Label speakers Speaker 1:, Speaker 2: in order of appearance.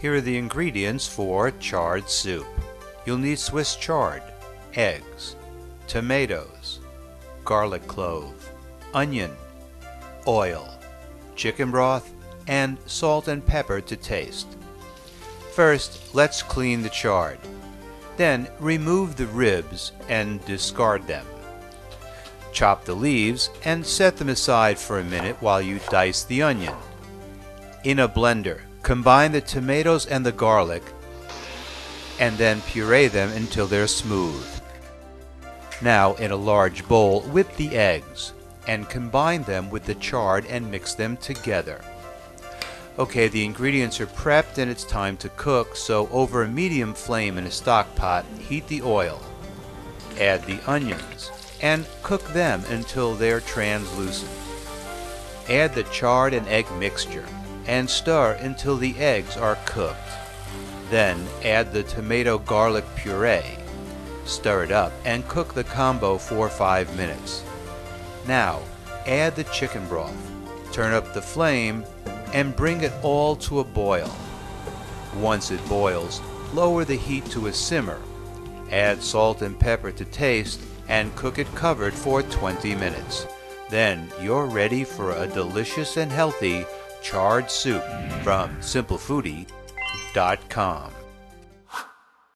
Speaker 1: Here are the ingredients for chard soup. You'll need Swiss chard, eggs, tomatoes, garlic clove, onion, oil, chicken broth, and salt and pepper to taste. First, let's clean the chard. Then remove the ribs and discard them. Chop the leaves and set them aside for a minute while you dice the onion. In a blender, combine the tomatoes and the garlic and then puree them until they're smooth. Now, in a large bowl, whip the eggs and combine them with the chard and mix them together. Okay, the ingredients are prepped and it's time to cook, so over a medium flame in a stock pot, heat the oil. Add the onions and cook them until they're translucent. Add the chard and egg mixture and stir until the eggs are cooked. Then add the tomato garlic puree. Stir it up and cook the combo for 5 minutes. Now, add the chicken broth. Turn up the flame and bring it all to a boil. Once it boils, lower the heat to a simmer. Add salt and pepper to taste and cook it covered for 20 minutes. Then you're ready for a delicious and healthy chard soup from simplefoodie.com.